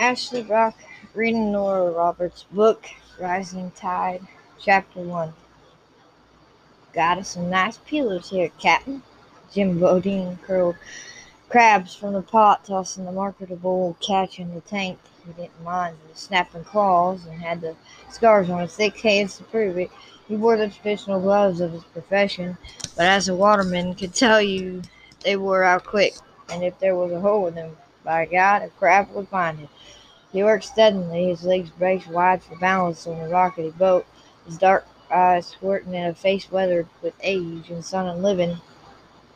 Ashley Brock reading Nora Roberts' book, Rising Tide, Chapter 1. Got us some nice peelers here, Captain. Jim Bodine curled crabs from the pot, tossing the marketable catch in the tank. He didn't mind the snapping claws and had the scars on his thick hands to prove it. He wore the traditional gloves of his profession, but as a waterman could tell you, they wore out quick, and if there was a hole in them, by God, a crab would find him. He worked steadily, his legs braced wide for balance on the rockety boat, his dark eyes squirting in a face weathered with age and sun and living.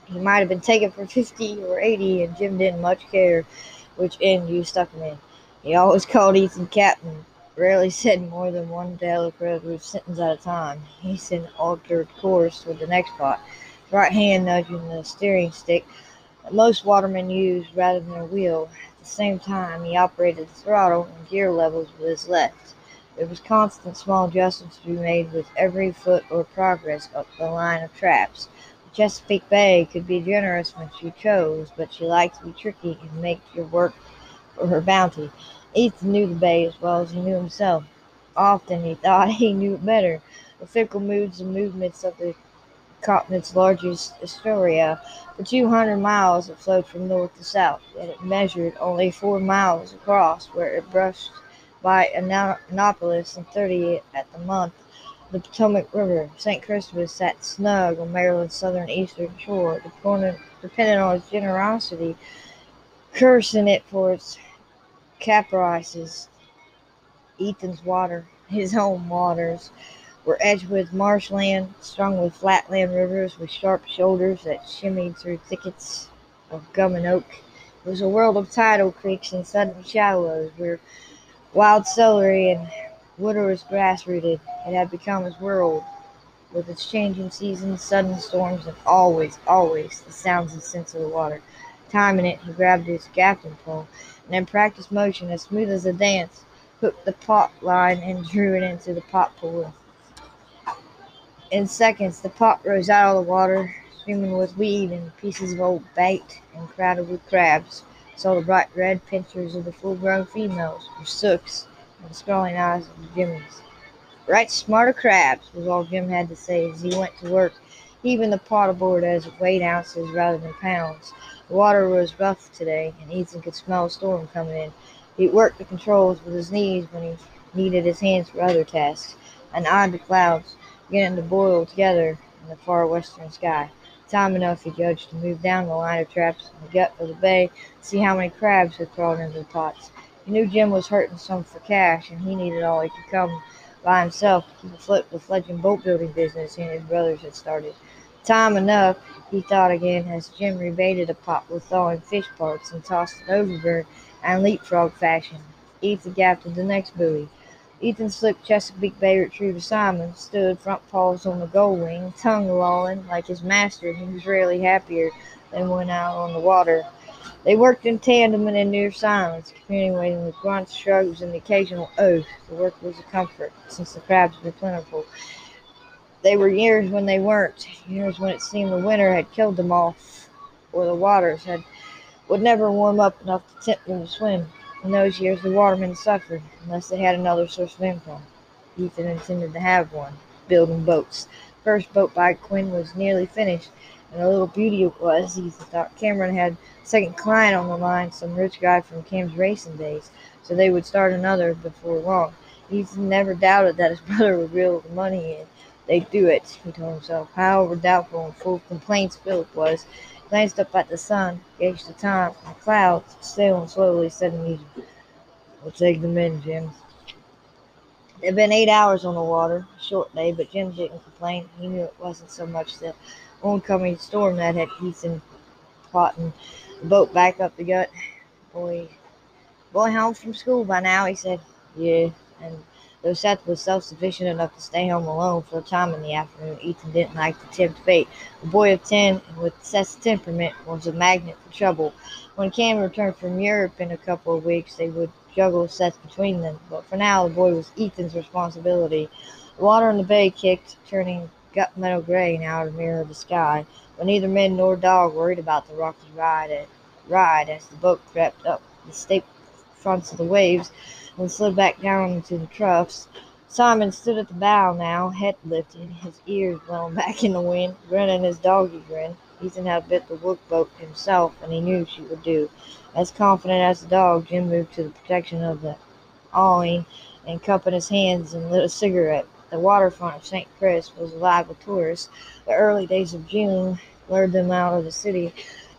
He might have been taken for fifty or eighty, and Jim didn't much care which end you stuck him in. He always called Ethan Captain, rarely said more than one deliberate sentence at a time. Ethan altered course with the next pot, his right hand nudging the steering stick that most watermen use rather than a wheel At the same time, he operated the throttle and gear levels with his left. There was constant small adjustments to be made with every foot or progress up the line of traps. The Chesapeake Bay could be generous when she chose, but she liked to be tricky and make your work for her bounty. Ethan knew the bay as well as he knew himself. Often he thought he knew it better. The fickle moods and movements of the continent's largest estuary. For 200 miles it flowed from north to south, yet it measured only four miles across, where it brushed by Annapolis and 30 at the month. The Potomac River, St. Christopher, sat snug on Maryland's southern eastern shore, dependent on its generosity, cursing it for its caprices. Ethan's water, his own waters, were edged with marshland, strung with flatland rivers with sharp shoulders that shimmied through thickets of gum and oak. It was a world of tidal creeks and sudden shallows where wild celery and woodorous grass rooted. It had become his world, with its changing seasons, sudden storms, and always, always the sounds and scents of the water. Timing it, he grabbed his gaffing pole and then practiced motion as smooth as a dance, hooked the pot line, and drew it into the pot pool. In seconds, the pot rose out of the water, streaming with weed and pieces of old bait, and crowded with crabs. Saw the bright red pincers of the full-grown females, sooks, and the sprawling eyes of the jimmies. Right smarter crabs, was all Jim had to say as he went to work, heaving the pot aboard as it weighed ounces rather than pounds. The water was rough today, and Ethan could smell a storm coming in. He worked the controls with his knees when he needed his hands for other tasks, and eyed the clouds beginning to boil together in the far western sky. Time enough, he judged, to move down the line of traps in the gut of the bay see how many crabs had crawled into the pots. He knew Jim was hurting some for cash, and he needed all he could come by himself to keep afloat the fledgling boat building business he and his brothers had started. Time enough, he thought again, as Jim rebaited a pot with thawing fish parts and tossed it overboard in leapfrog fashion. Ethan gapped the next buoy. Ethan slipped Chesapeake Bay Retriever Simon, stood front paws on the gull wing, tongue lolling like his master. He was rarely happier than when out on the water. They worked in tandem and in near silence, communicating with grunts, shrugs, and the occasional oath. The work was a comfort, since the crabs were plentiful. They were years when they weren't, years when it seemed the winter had killed them off, or the waters had would never warm up enough to tempt them to swim. In those years, the watermen suffered unless they had another source of income. Ethan intended to have one, building boats. First boat by Quinn was nearly finished, and a little beauty it was. Ethan thought Cameron had second client on the line, some rich guy from Cam's racing days, so they would start another before long. Ethan never doubted that his brother would reel the money in. They'd do it, he told himself. However doubtful and full of complaints Philip was, glanced up at the sun, gauged the time, and the clouds, sailing slowly, said musing, We'll take them in, Jim. It had been eight hours on the water, a short day, but Jim didn't complain. He knew it wasn't so much the oncoming storm that had Ethan plotting the boat back up the gut. Boy, boy home from school by now, he said. Yeah, and Though Seth was self-sufficient enough to stay home alone for a time in the afternoon, Ethan didn't like to tempt fate. A boy of ten, and with Seth's temperament, was a magnet for trouble. When Cam returned from Europe in a couple of weeks, they would juggle Seth between them. But for now, the boy was Ethan's responsibility. The water in the bay kicked, turning gut metal gray now to mirror the sky. But neither man nor dog worried about the rocky ride, at, ride as the boat crept up the steep fronts of the waves and slid back down into the troughs. Simon stood at the bow now, head lifted, his ears blown back in the wind, grinning his doggy grin. Ethan had bit the work boat himself, and he knew she would do. As confident as the dog, Jim moved to the protection of the awning and cup in his hands and lit a cigarette. The waterfront of St. Chris was alive with tourists. The early days of June lured them out of the city,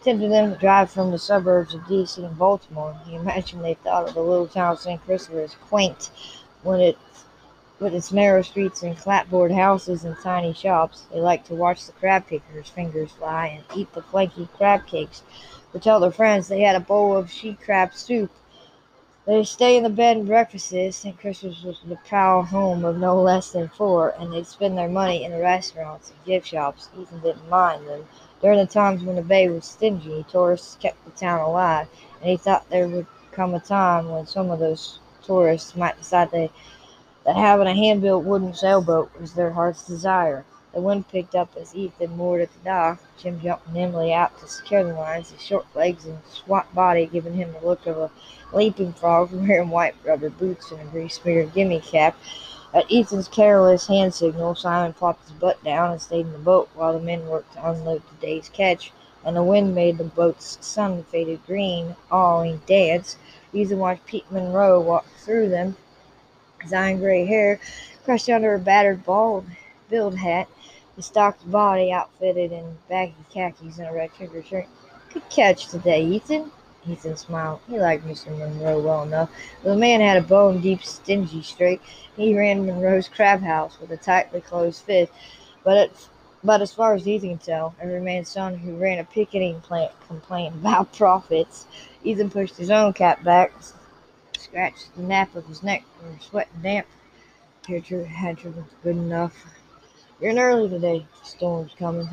tempted them to drive from the suburbs of D.C. and Baltimore. He imagined they thought of the little town of St. Christopher as quaint when it with its narrow streets and clapboard houses and tiny shops. They liked to watch the crab pickers' fingers fly and eat the flaky crab cakes. To tell their friends they had a bowl of she crab soup. They stay in the bed and breakfasts. St. Christopher's was the proud home of no less than four, and they'd spend their money in the restaurants and gift shops. Ethan didn't mind them. During the times when the bay was stingy, tourists kept the town alive, and he thought there would come a time when some of those tourists might decide they that having a hand-built wooden sailboat was their heart's desire. The wind picked up as Ethan moored at the dock. Jim jumped nimbly out to secure the lines, his short legs and squat body giving him the look of a leaping frog wearing white rubber boots and a grease-smeared gimme cap. At Ethan's careless hand signal, Simon plopped his butt down and stayed in the boat while the men worked to unload the day's catch, and the wind made the boat's sun-faded green awning dance. Ethan watched Pete Monroe walk through them his iron gray hair crushed under a battered bald billed hat, his stocked body outfitted in baggy khakis and a red trigger shirt. Good catch today, Ethan. Ethan smiled. He liked Mr. Monroe well enough, the man had a bone deep, stingy streak. He ran Monroe's crab house with a tightly closed fist, but it, but as far as Ethan could tell, every man's son who ran a picketing plant complained about profits. Ethan pushed his own cap back, scratched the nape of his neck from sweat and damp. Here, was good enough. You're in early today. Storm's coming.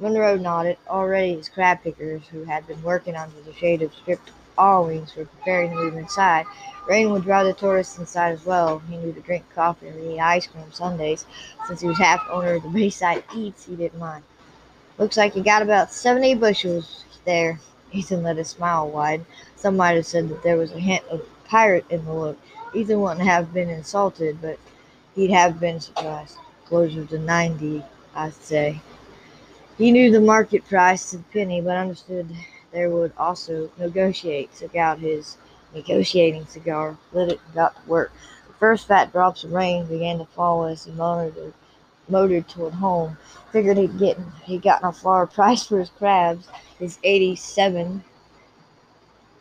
Monroe nodded. Already his crab pickers, who had been working under the shade of stripped awnings, were preparing to move inside. Rain would draw the tourists inside as well. He knew to drink coffee and eat ice cream Sundays. Since he was half owner of the Bayside Eats, he didn't mind. Looks like you got about seventy bushels there. Ethan let his smile wide. Some might have said that there was a hint of pirate in the look. Ethan wouldn't have been insulted, but he'd have been surprised. Closer to 90, I'd say. He knew the market price to the penny, but understood there would also negotiate. Took out his negotiating cigar, lit it, got to work. The first fat drops of rain began to fall as he motored, motored toward home. Figured he'd get he'd gotten a far price for his crabs, his 87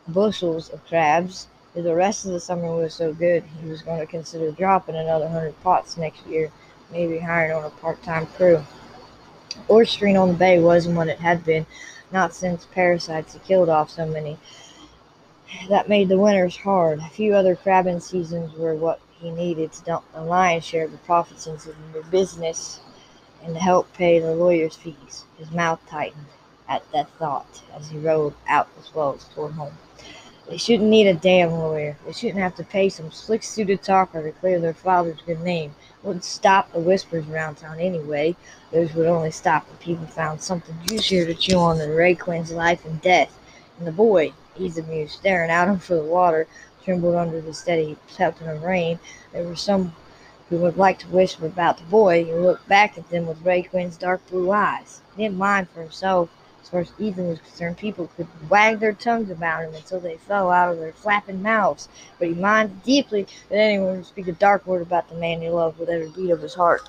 bushels of crabs. If the rest of the summer was so good, he was going to consider dropping another hundred pots next year, maybe hiring on a part-time crew. Oystering on the bay wasn't what it had been, not since parasites had killed off so many. That made the winters hard. A few other crabbing seasons were what he needed to dump the lion's share of the profits into the business and to help pay the lawyer's fees. His mouth tightened at that thought as he rode out the swells toward home. They shouldn't need a damn lawyer. They shouldn't have to pay some slick suited talker to clear their father's good name. Wouldn't stop the whispers around town anyway. Those would only stop when people found something juicier to chew on than Ray Quinn's life and death. And the boy, he's amused, staring out over the water, trembled under the steady pelting of rain. There were some who would like to whisper about the boy and look back at them with Ray Quinn's dark blue eyes. He didn't mind for himself as far as Ethan was concerned, people could wag their tongues about him until they fell out of their flapping mouths. But he minded deeply that anyone would speak a dark word about the man he loved with every beat of his heart.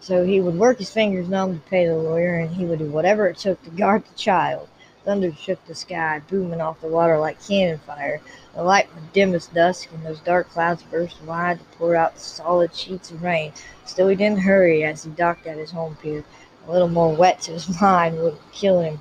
So he would work his fingers numb to pay the lawyer, and he would do whatever it took to guard the child. Thunder shook the sky, booming off the water like cannon fire. The light was dim as dusk, and those dark clouds burst wide to pour out solid sheets of rain. Still, he didn't hurry as he docked at his home pier a little more wet to his mind would kill him.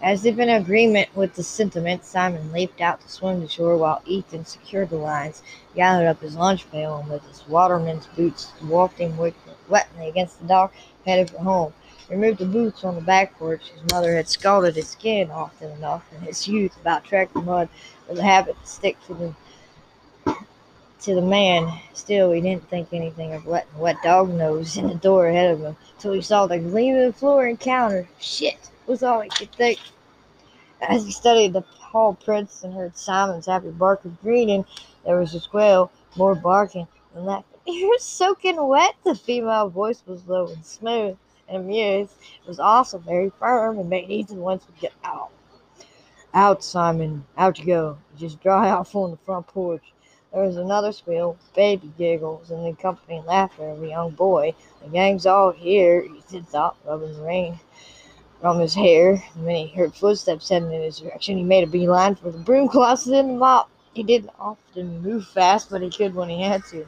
As if in agreement with the sentiment, Simon leaped out to swim to shore while Ethan secured the lines, gathered up his lunch pail, and with his waterman's boots wafting wetly against the dock, headed for home. He removed the boots on the back porch. His mother had scalded his skin often enough in his youth about tracking mud with a habit to stick to the to the man. Still, he didn't think anything of letting wet dog nose in the door ahead of him till he saw the gleam of the floor and counter. Shit, was all he could think. As he studied the paw prints and heard Simon's happy bark of greeting, there was a squeal, more barking, and that you're soaking wet. The female voice was low and smooth and amused. It was also very firm and made easy once we get out. Out, Simon. Out you go. Just dry off on the front porch. There was another squeal, baby giggles, and the accompanying laughter of a young boy. The gang's all here, Ethan thought, rubbing the rain from his hair. And when he heard footsteps heading in his direction, he made a beeline for the broom closet and the mop. He didn't often move fast, but he could when he had to.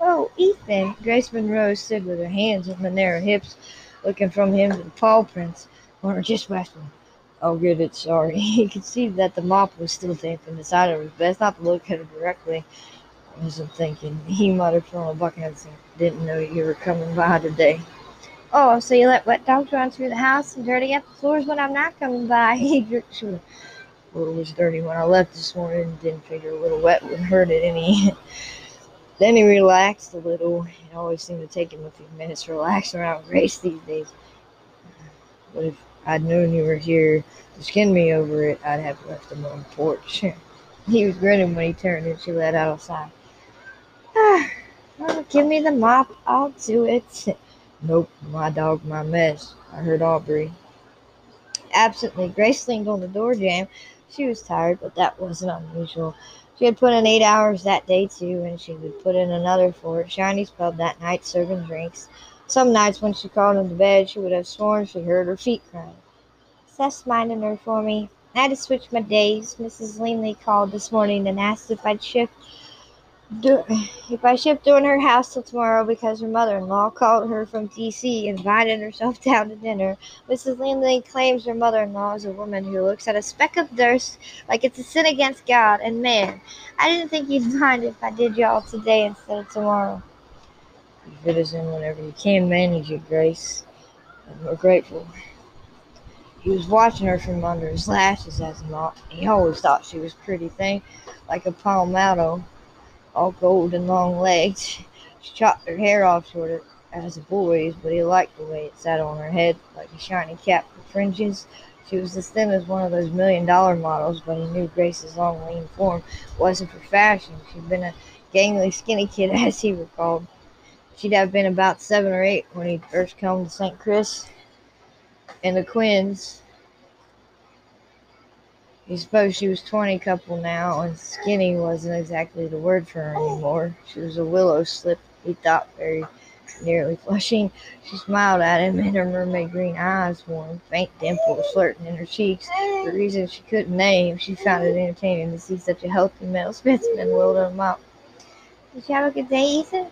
Oh, Ethan! Grace Monroe stood with her hands on the narrow hips, looking from him to the paw prints, or just whispering. Oh, good, it's sorry. He could see that the mop was still damp and decided it was best not to look at her directly. I wasn't thinking. He muttered from a bucket and didn't know you were coming by today. Oh, so you let wet dogs run through the house and dirty up the floors when I'm not coming by? He jerked sure. Well, it was dirty when I left this morning. Didn't figure a little wet wouldn't hurt it any. then he relaxed a little. It always seemed to take him a few minutes to relax around Grace these days. But if I'd known you were here to skin me over it, I'd have left him on the porch. he was grinning when he turned and she let out a sigh. Ah, give me the mop. I'll do it. Nope, my dog, my mess. I heard Aubrey. Absently, Grace leaned on the door jamb. She was tired, but that wasn't unusual. She had put in eight hours that day, too, and she would put in another for Shiney's Pub that night, serving drinks. Some nights when she crawled into bed, she would have sworn she heard her feet crying. Seth's minding her for me. I had to switch my days. Mrs. Linley called this morning and asked if I'd shift do, if I shift doing her house till tomorrow because her mother-in-law called her from D.C. and invited herself down to dinner. Mrs. Linley claims her mother-in-law is a woman who looks at a speck of dust like it's a sin against God and man. I didn't think you'd mind if I did y'all today instead of tomorrow. Fit us in whenever you can manage it, Grace. We're grateful. He was watching her from under his lashes as a mop. He always thought she was pretty thing, like a palmetto, all gold and long legs. She chopped her hair off shorter as a boy's, but he liked the way it sat on her head, like a shiny cap with fringes. She was as thin as one of those million dollar models, but he knew Grace's long, lean form wasn't for fashion. She'd been a gangly, skinny kid, as he recalled. She'd have been about seven or eight when he first come to St. Chris and the Quinns. He supposed she was twenty couple now, and skinny wasn't exactly the word for her anymore. She was a willow slip, he thought, very nearly flushing. She smiled at him, and her mermaid green eyes warmed, faint dimples flirting in her cheeks. For reasons she couldn't name, she found it entertaining to see such a healthy male specimen wielding him up. Did you have a good day, Ethan?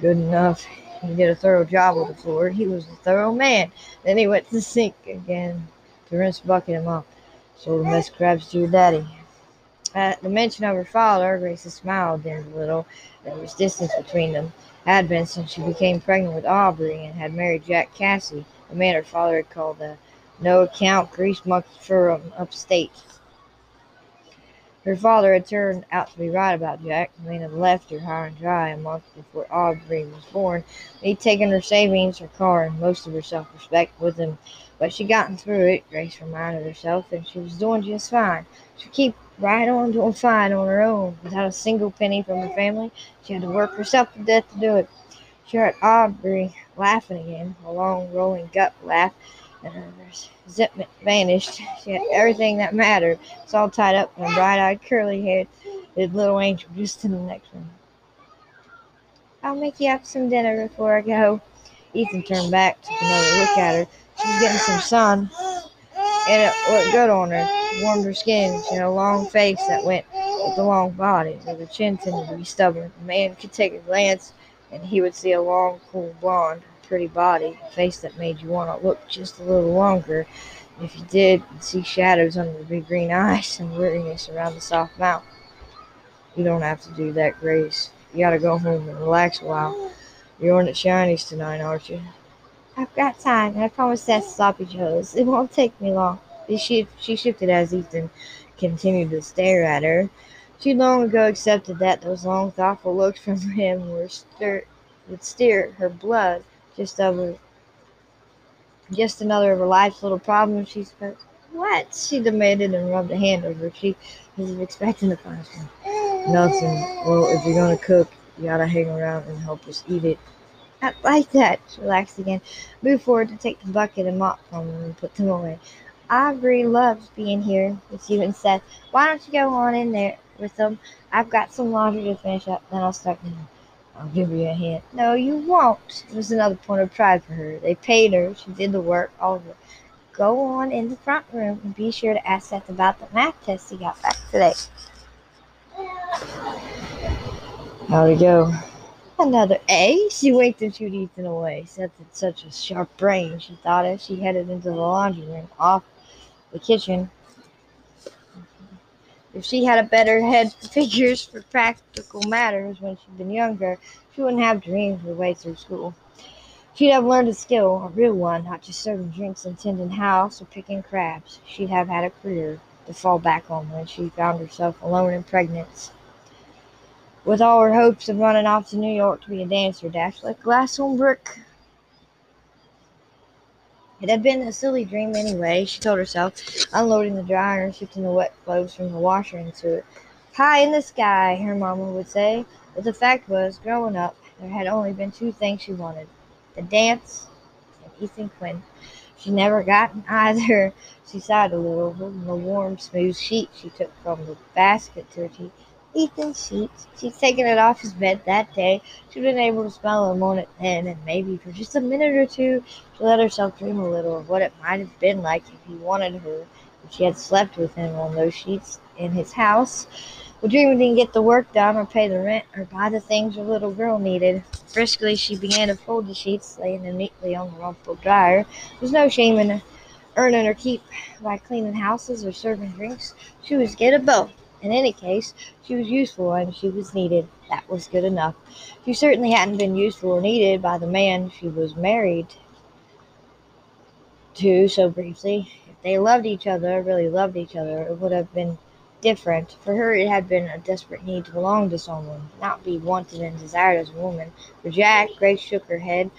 Good enough. He did a thorough job with the floor. He was a thorough man. Then he went to the sink again to rinse bucket and mop. Sold the mess crabs to your daddy. At the mention of her father, Grace's smiled dimmed a little. There was distance between them. Had been since she became pregnant with Aubrey and had married Jack Casey, the man her father had called a no account grease monkey from upstate. Her father had turned out to be right about Jack. Had left her high and dry a month before Aubrey was born. He'd taken her savings, her car, and most of her self-respect with him. But she'd gotten through it, Grace reminded herself, and she was doing just fine. She'd keep right on doing fine on her own, without a single penny from her family. She had to work herself to death to do it. She heard Aubrey laughing again, a long, rolling gut laugh, her resentment vanished. She had everything that mattered. It's all tied up in a bright-eyed, curly-haired little angel just in the next room. I'll make you up some dinner before I go. Ethan turned back, took another look at her. She was getting some sun, and it looked good on her. It warmed her skin. She had a long face that went with the long body, but her chin tended to be stubborn. A man could take a glance, and he would see a long, cool blonde, pretty body, a face that made you want to look just a little longer. If you did, you'd see shadows under the big green eyes and weariness around the soft mouth. You don't have to do that, Grace. You gotta go home and relax a while. You're on at Shiney's tonight, aren't you? I've got time, I promise that sloppy joes. It won't take me long. She, she shifted as Ethan continued to stare at her. She long ago accepted that those long, thoughtful looks from him were stir, would stir her blood just over just another of her life's little problems, she suppose. What? She demanded and rubbed a hand over her cheek as if expecting the punishment. Nothing. Well, if you're gonna cook, you gotta hang around and help us eat it. I like that. She relaxed again, moved forward to take the bucket and mop from them and put them away. Aubrey loves being here with you and Seth. Why don't you go on in there with them? I've got some laundry to finish up, then I'll start dinner. I'll give you a hint. No, you won't. It was another point of pride for her. They paid her. She did the work, all of it. Go on in the front room and be sure to ask Seth about the math test he got back today. How'd it go? Another A? She winked and shooed Ethan away. Seth had such a sharp brain, she thought as she headed into the laundry room off the kitchen. If she had a better head for figures for practical matters when she'd been younger, she wouldn't have dreamed her way through school. She'd have learned a skill, a real one, not just serving drinks and tending house or picking crabs. She'd have had a career to fall back on when she found herself alone and pregnant. With all her hopes of running off to New York to be a dancer dashed like glass on brick. It had been a silly dream anyway, she told herself, unloading the dryer and shifting the wet clothes from the washer into it. High in the sky, her mama would say. But the fact was, growing up, there had only been two things she wanted the dance and Ethan Quinn. She never gotten either. She sighed a little, holding the warm, smooth sheet she took from the basket to her teeth. Ethan's sheets. She'd taken it off his bed that day. She'd been able to smell him on it then, and maybe for just a minute or two, she let herself dream a little of what it might have been like if he wanted her, if she had slept with him on those sheets in his house. But dreaming didn't get the work done, or pay the rent, or buy the things her little girl needed. Briskly, she began to fold the sheets, laying them neatly on the rumpled dryer. There's no shame in earning her keep by cleaning houses or serving drinks. She was good at both. In any case, she was useful and she was needed. That was good enough. She certainly hadn't been useful or needed by the man she was married to so briefly. If they loved each other, really loved each other, it would have been different. For her, it had been a desperate need to belong to someone, not be wanted and desired as a woman. For Jack, Grace shook her head.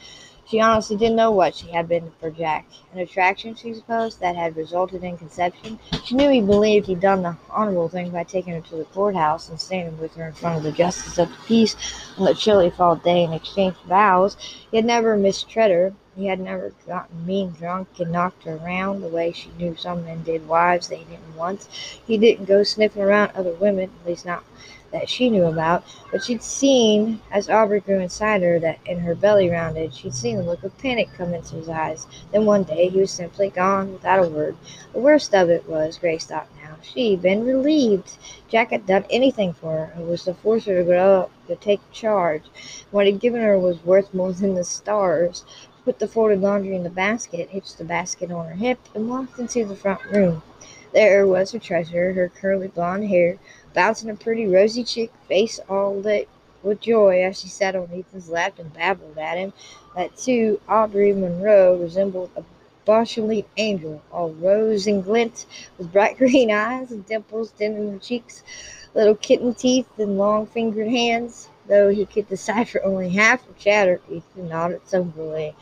She honestly didn't know what she had been for Jack. An attraction, she supposed, that had resulted in conception. She knew he believed he'd done the honorable thing by taking her to the courthouse and standing with her in front of the justice of the peace on the chilly fall day in exchange for vows. He had never mistreated her. He had never gotten mean drunk and knocked her around the way she knew some men did wives they didn't want. He didn't go sniffing around other women, at least not that she knew about, but she'd seen, as Aubrey grew inside her, that in her belly rounded, she'd seen a look of panic come into his eyes. Then one day he was simply gone without a word. The worst of it was, Grace thought now, she'd been relieved. Jack had done anything for her. It was to force her to grow up, to take charge. What he'd given her was worth more than the stars. Put the folded laundry in the basket, hitched the basket on her hip, and walked into the front room. There was her treasure, her curly blonde hair, bouncing a pretty rosy cheek face all lit with joy as she sat on Ethan's lap and babbled at him. That too, Aubrey Monroe resembled a Beauchamp angel, all rose and glint, with bright green eyes and dimples tinting her cheeks, little kitten teeth and long fingered hands. Though he could decipher only half her chatter, Ethan nodded soberly.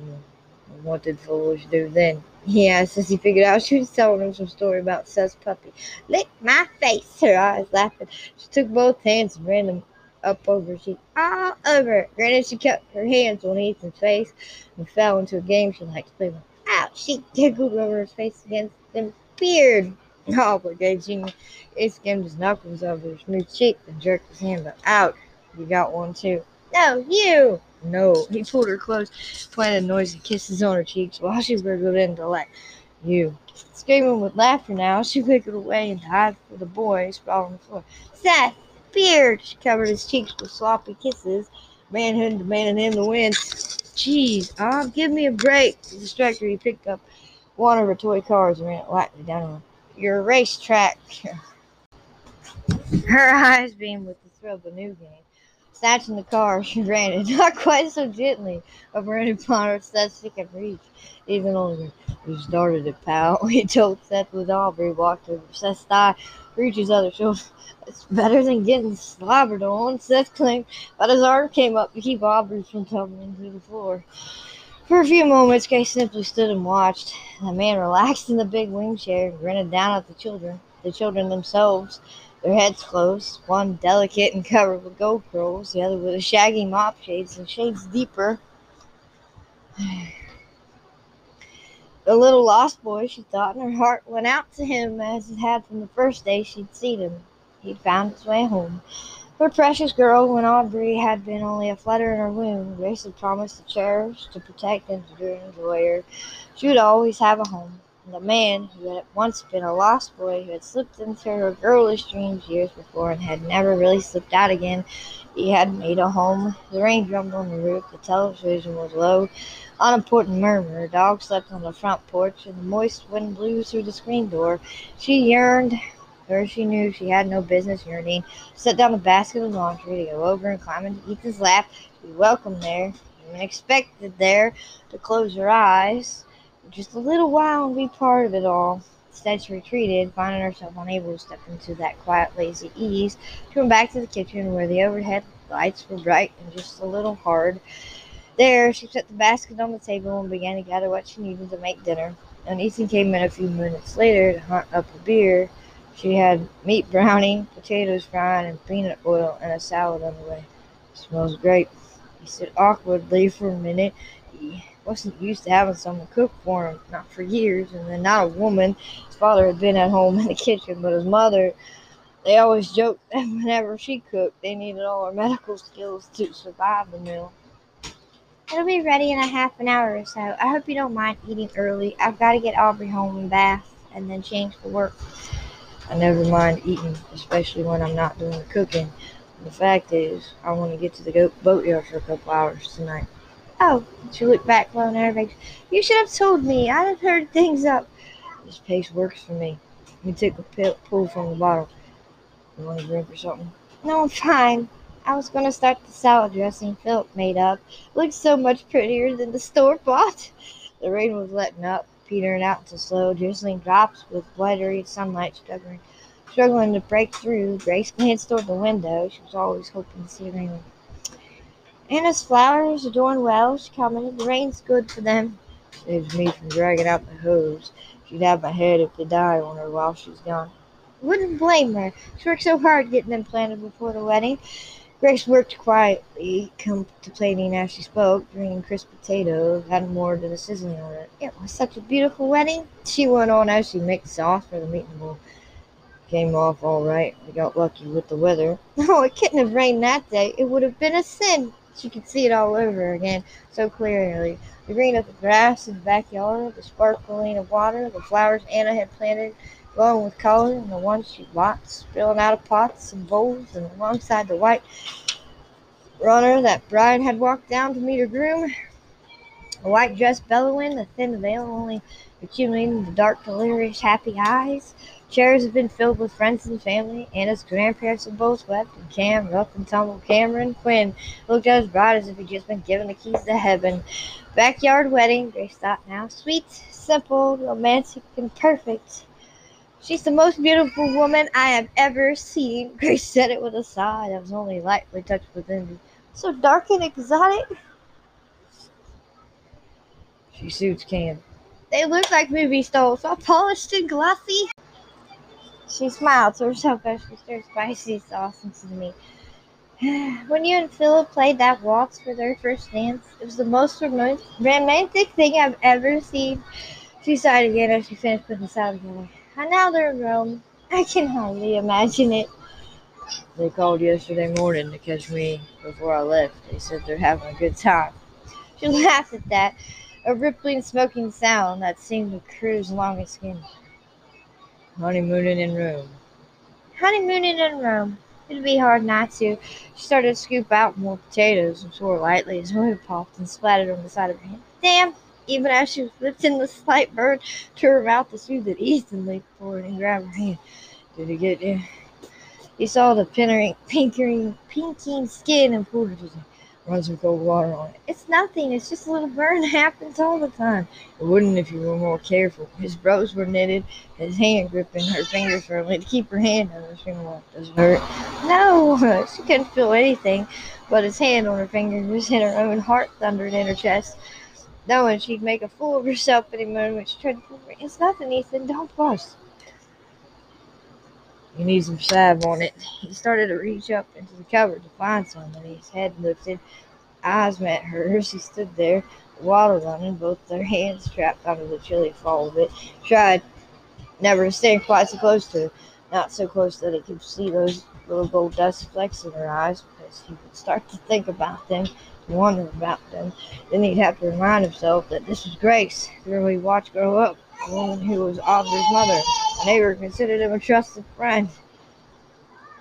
Mm, what did foolish do then? As he figured out she was telling him some story about Seth's puppy. Lick my face, her eyes laughing. She took both hands and ran them up over she all over it. Granted, she kept her hands on Ethan's face and fell into a game she liked to play with. Ouch! She giggled over his face against him. Beard! Oh, Obligation. He skimmed his knuckles over her smooth cheek and jerked his hand up. Ouch! You got one too. No, you! No. He pulled her close, planted noisy kisses on her cheeks while she wriggled in delight. You. Screaming with laughter now, she wiggled away and dived for the boy sprawled on the floor. Seth! Beard! She covered his cheeks with sloppy kisses. Manhood demanded him to win. Jeez, ah, give me a break. The distractor, he picked up one of her toy cars and ran it lightly down on your racetrack. her eyes beamed with the thrill of the new game. Snatching the car, she ran it, not quite so gently, over any pond Seth she could reach. Even longer. You started it, pal. He told Seth with Aubrey walked over Seth's thigh, reached his other shoulder. It's better than getting slobbered on, Seth claimed, but his arm came up to keep Aubrey from tumbling to the floor. For a few moments, Kay simply stood and watched. The man relaxed in the big wing chair grinned down at the children, the children themselves, their heads closed, one delicate and covered with gold curls, the other with shaggy mop shades and shades deeper. The little lost boy, she thought, and her heart went out to him as it had from the first day she'd seen him. He'd found his way home. Her precious girl, when Aubrey had been only a flutter in her womb, Grace had promised to cherish, to protect, and to enjoy her. She would always have a home. And the man, who had once been a lost boy, who had slipped into her girlish dreams years before and had never really slipped out again, he had made a home. The rain drummed on the roof, the television was low, unimportant murmur. A dog slept on the front porch, and the moist wind blew through the screen door. She yearned or she knew she had no business yearning, set down the basket of laundry to go over and climb into Ethan's lap, be welcome there, even expected there, to close her eyes just a little while and be part of it all. Instead, she retreated, finding herself unable to step into that quiet, lazy ease. She went back to the kitchen where the overhead lights were bright and just a little hard. There, she set the basket on the table and began to gather what she needed to make dinner. And Ethan came in a few minutes later to hunt up a beer she had meat brownie, potatoes frying, and peanut oil, and a salad on the way. Smells great. He said awkwardly for a minute. Wasn't used to having someone cook for him, not for years, and then not a woman. His father had been at home in the kitchen, but his mother, they always joked that whenever she cooked, they needed all her medical skills to survive the meal. It'll be ready in a half an hour or so. I hope you don't mind eating early. I've got to get Aubrey home and bath and then change for work. I never mind eating, especially when I'm not doing the cooking. The fact is, I want to get to the boatyard for a couple hours tonight. Oh, she looked back, low nervous. You should have told me. I'd have heard things up. This pace works for me. You took a pull from the bottle. You want a drink or something? No, I'm fine. I was going to start the salad dressing Philip made up. Looks so much prettier than the store bought. The rain was letting up petering out into slow, drizzling drops with watery sunlight struggling, struggling to break through. Grace glanced toward the window. She was always hoping to see rain. Anna's flowers are doing well, she commented. The rain's good for them. Saves me from dragging out the hose. She'd have my head if they die on her while she's gone. Wouldn't blame her. She worked so hard getting them planted before the wedding. Grace worked quietly, contemplating as she spoke, draining crisp potatoes, adding more to the sizzling on it. It was such a beautiful wedding, she went on as she mixed sauce for the meatball. Came off all right. We got lucky with the weather. Oh, it couldn't have rained that day. It would have been a sin. She could see it all over again, so clearly. The green of the grass in the backyard, the sparkling of water, the flowers Anna had planted, glowing with color, and the ones she bought, spilling out of pots and bowls, and alongside the white runner that bride had walked down to meet her groom. A white dress bellowing, the thin veil only accumulating the dark, delirious, happy eyes. Chairs have been filled with friends and family. Anna's grandparents had both wept, and Cam, rough and tumble Cameron Quinn, looked as bright as if he'd just been given the keys to heaven. Backyard wedding, Grace thought now. Sweet, simple, romantic, and perfect. She's the most beautiful woman I have ever seen. Grace said it with a sigh that was only lightly touched with envy. So dark and exotic. She suits Cam. They look like movie stars, all polished and glossy. She smiled to herself as she stirred spicy sauce into the meat. When you and Philip played that waltz for their first dance, it was the most romantic thing I've ever seen. She sighed again as she finished putting the salad together. And now they're in Rome. I can hardly imagine it. They called yesterday morning to catch me before I left. They said they're having a good time. She laughed at that, a rippling, smoking sound that seemed to cruise along his skin. Honeymooning in Rome. Honeymooning in Rome. It'd be hard not to. She started to scoop out more potatoes and swore lightly as one popped and splattered on the side of her hand. Damn! even as she was lifting the slight bird to her mouth to soothe it, Ethan leaped forward and grabbed her hand. Did he get you? He saw the pinkering, pinkering, pinking skin and pulled her to. Run some cold water on it. It's nothing. It's just a little burn. Happens all the time. It wouldn't if you were more careful. His brows were knitted, his hand gripping her fingers firmly to keep her hand on her finger. Does it hurt? No, she couldn't feel anything, but his hand on her fingers hit her own heart thundered in her chest. knowing she'd make a fool of herself any moment. She tried to pull It's nothing, Ethan. Don't fuss. He needs some salve on it. He started to reach up into the cupboard to find some, and his head lifted. Eyes met hers. He stood there, water running, both their hands trapped under the chilly fall of it. Tried never to stand quite so close to her, not so close that he could see those little gold dust flecks in her eyes, because he would start to think about them wonder about them. Then he'd have to remind himself that this was Grace, the girl he watched grow up, woman who was Aubrey's mother. A neighbor considered him a trusted friend.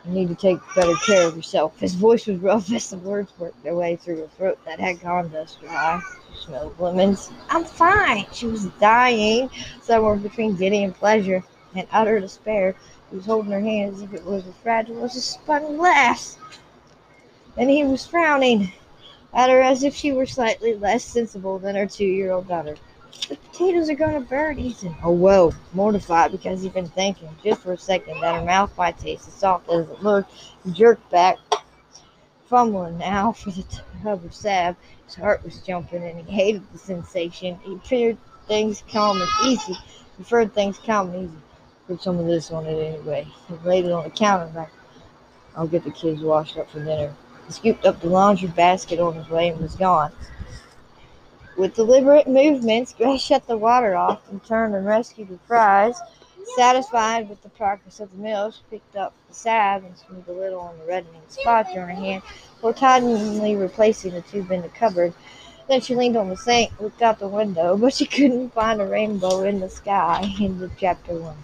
You need to take better care of yourself. His voice was rough as the words worked their way through her throat that had gone dust dry. She smelled lemons. I'm fine. She was dying, somewhere between giddy and pleasure and utter despair. He was holding her hand as if it was as fragile as a spun glass. And he was frowning at her as if she were slightly less sensible than her two year old daughter. The potatoes are gonna burn, Ethan. Oh well, mortified because he'd been thinking just for a second that her mouth might taste as soft as it looked, he jerked back, fumbling now for the tub of salve. His heart was jumping and he hated the sensation. He preferred things calm and easy. Preferred things calm and easy. Put some of this on it anyway. He laid it on the counter like I'll get the kids washed up for dinner. He scooped up the laundry basket on his way and was gone. With deliberate movements, Grace shut the water off and turned and rescued the fries. Satisfied with the progress of the meal, she picked up the salve and smoothed a little on the reddening spots on her hand before tidily replacing the tube in the cupboard. Then she leaned on the sink, looked out the window, but she couldn't find a rainbow in the sky. End of chapter one.